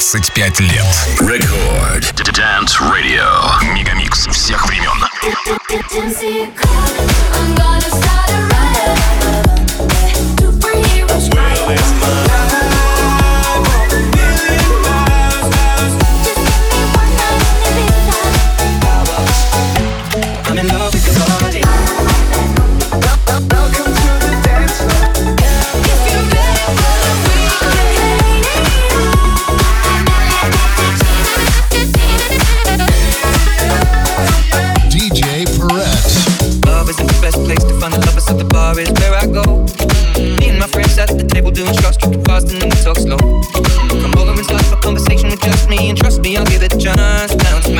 25 лет. Record Dance Radio. Мегамикс всех времен. I'm gonna start a riot. Superheroes. Well, it's my us down.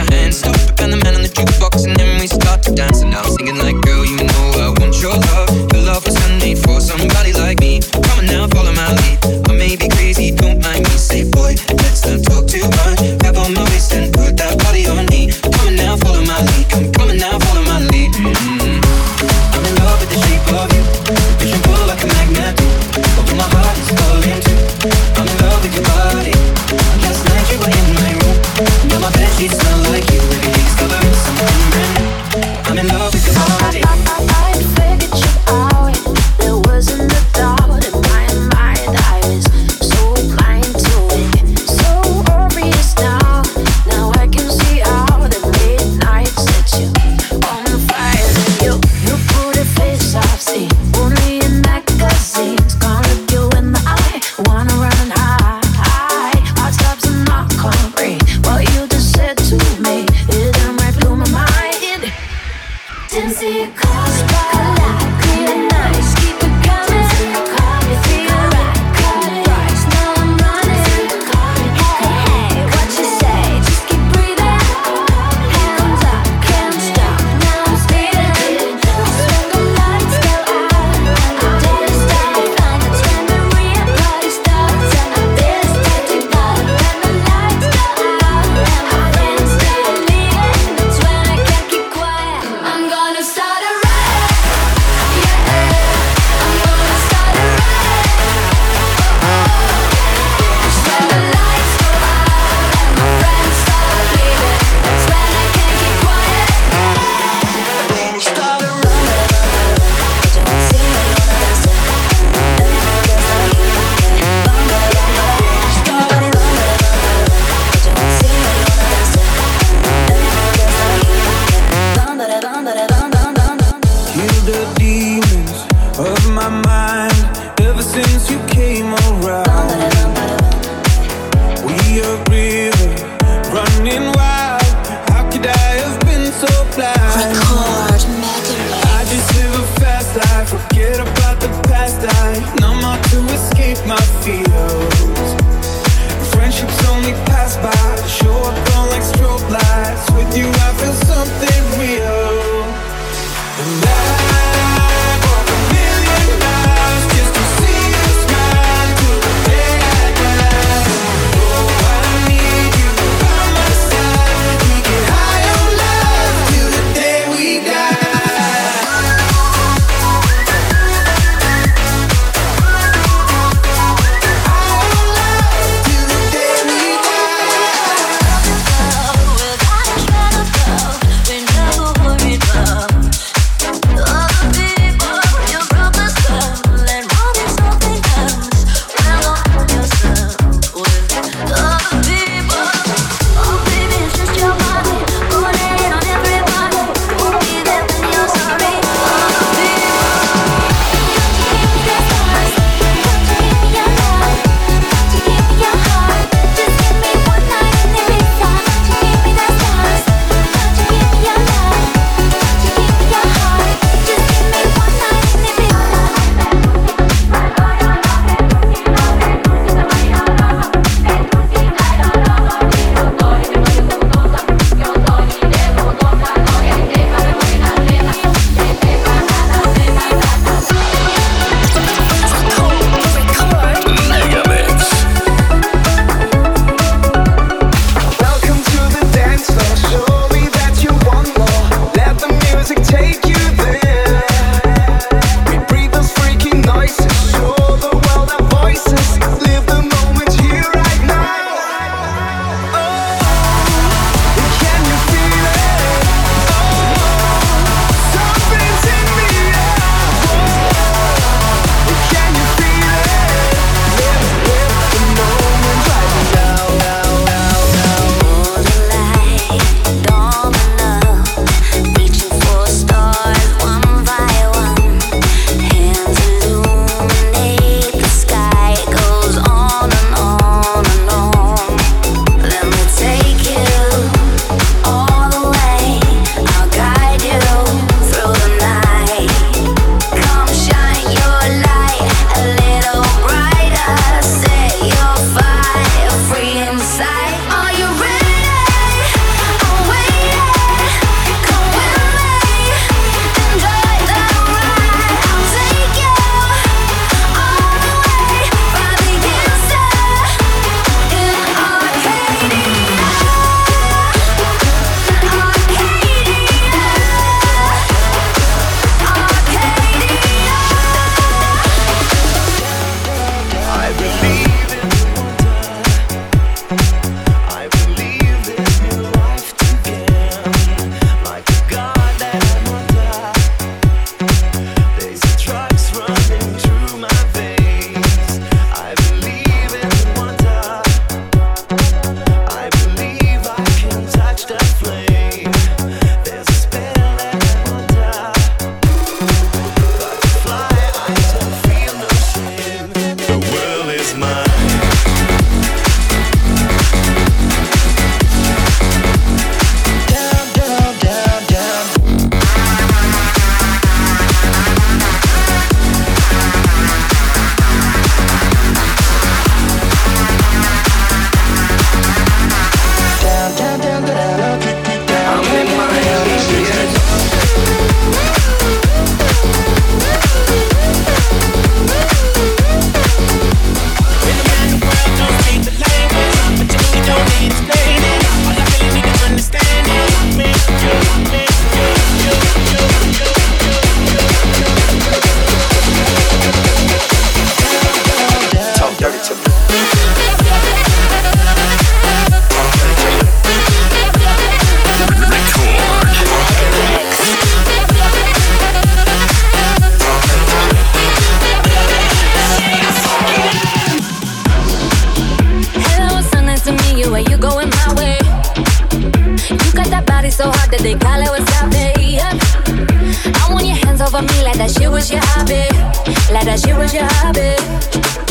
Like that shit was your hobby.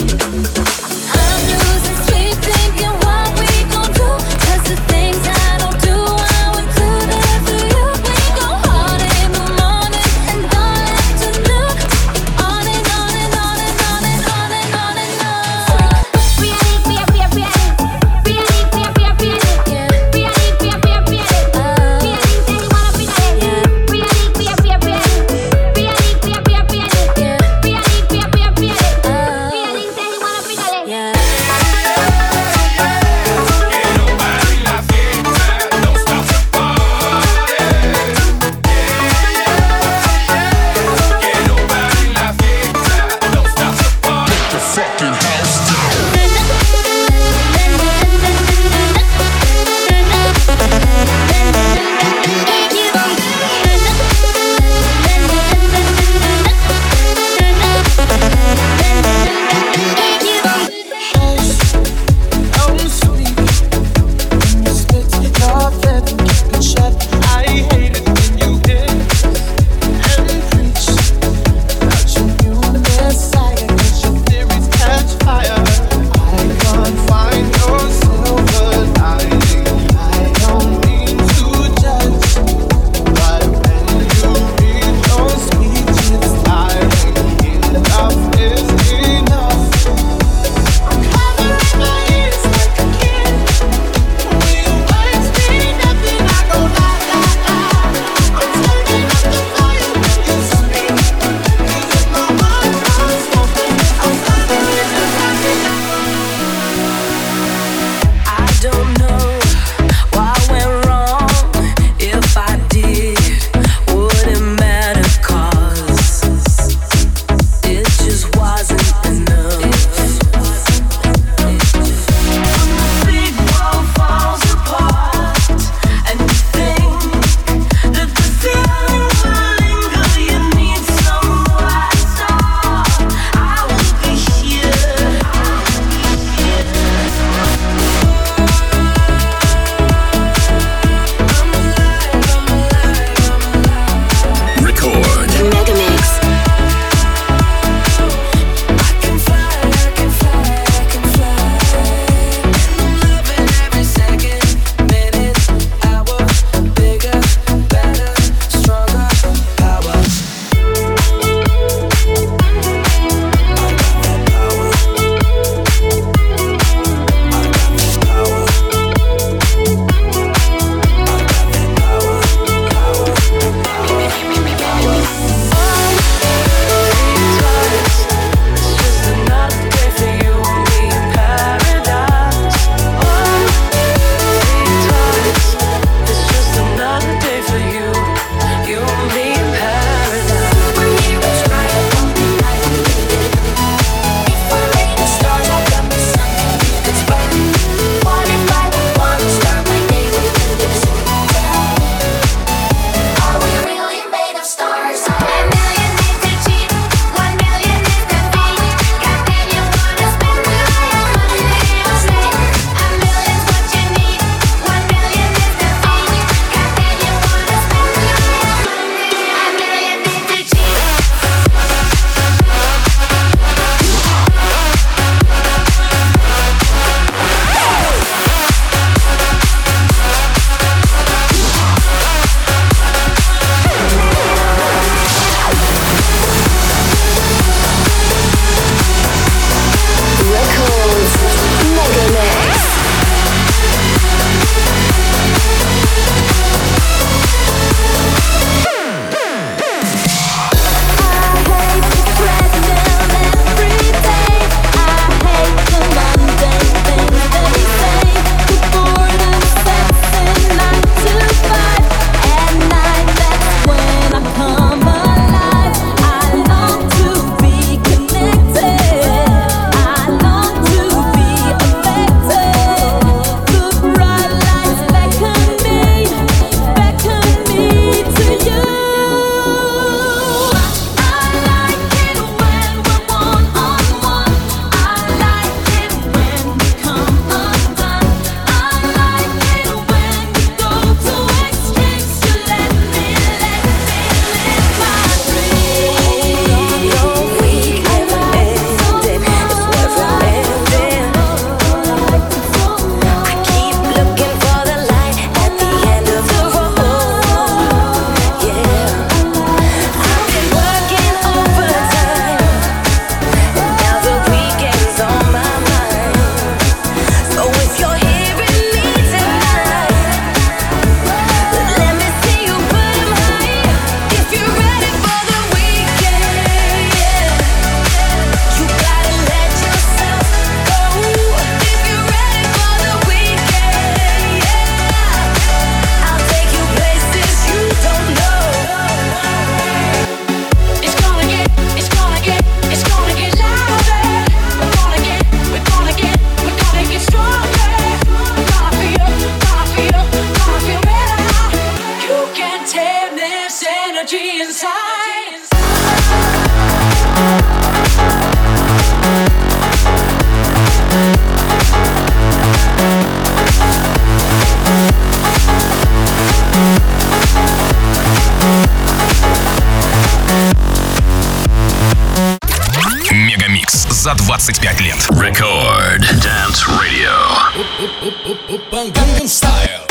Gangnam Style.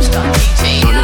Stop DJing.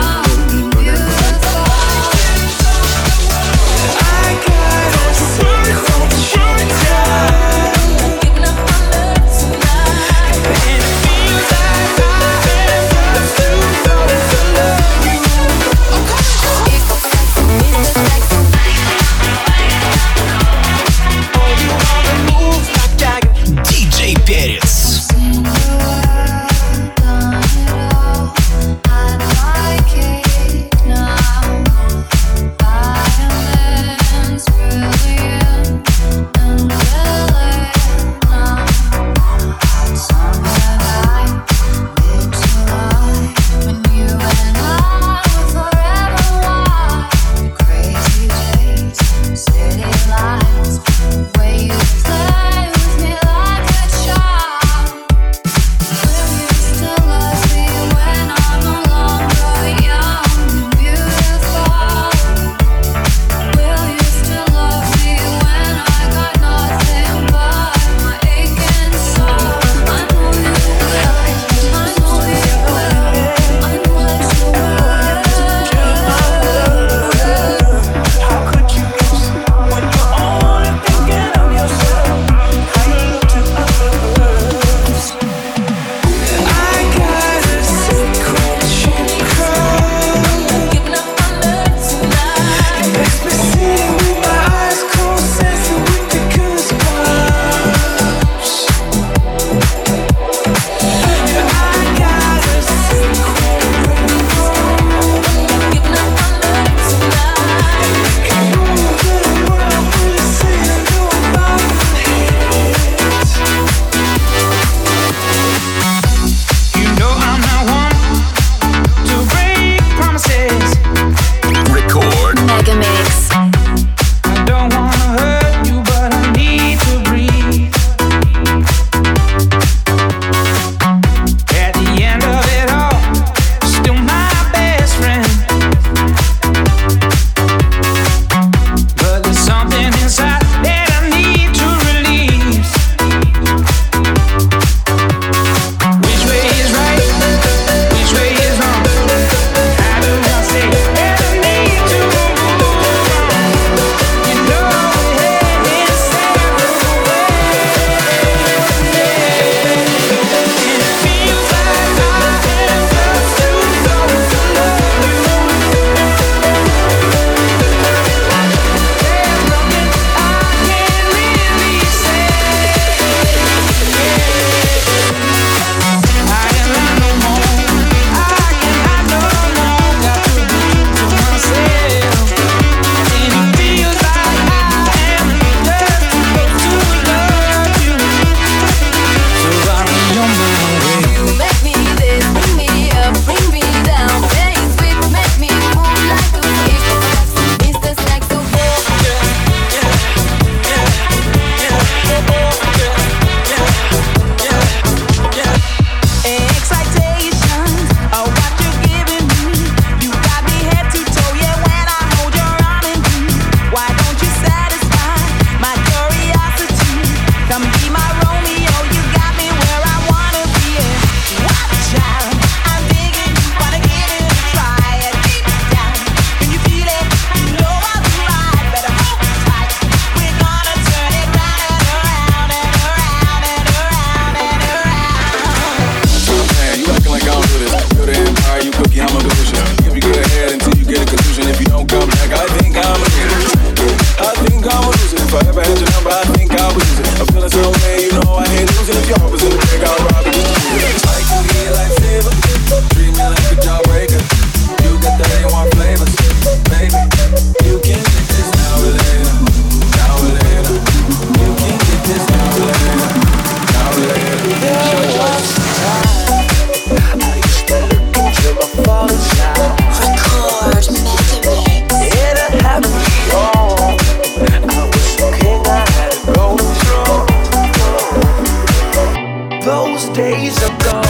those days are gone.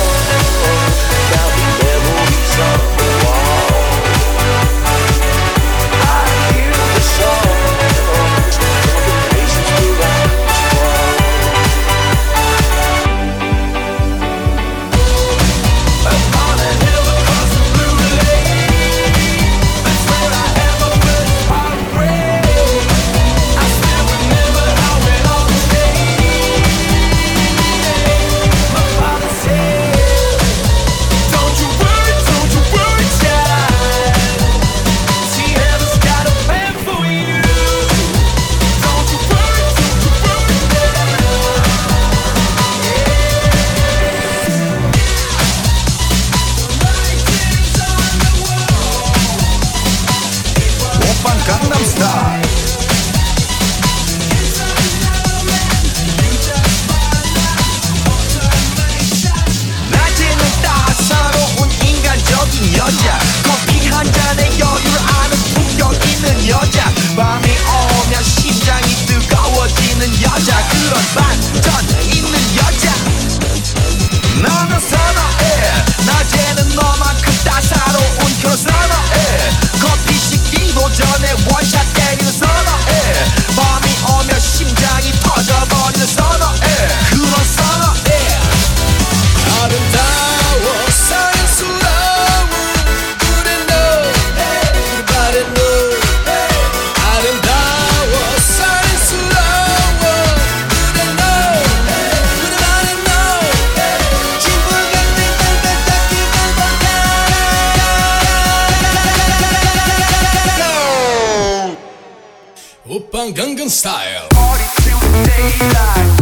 Now the memories are. Style. Party till the daylight.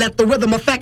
Let the rhythm affect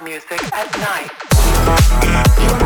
music at night.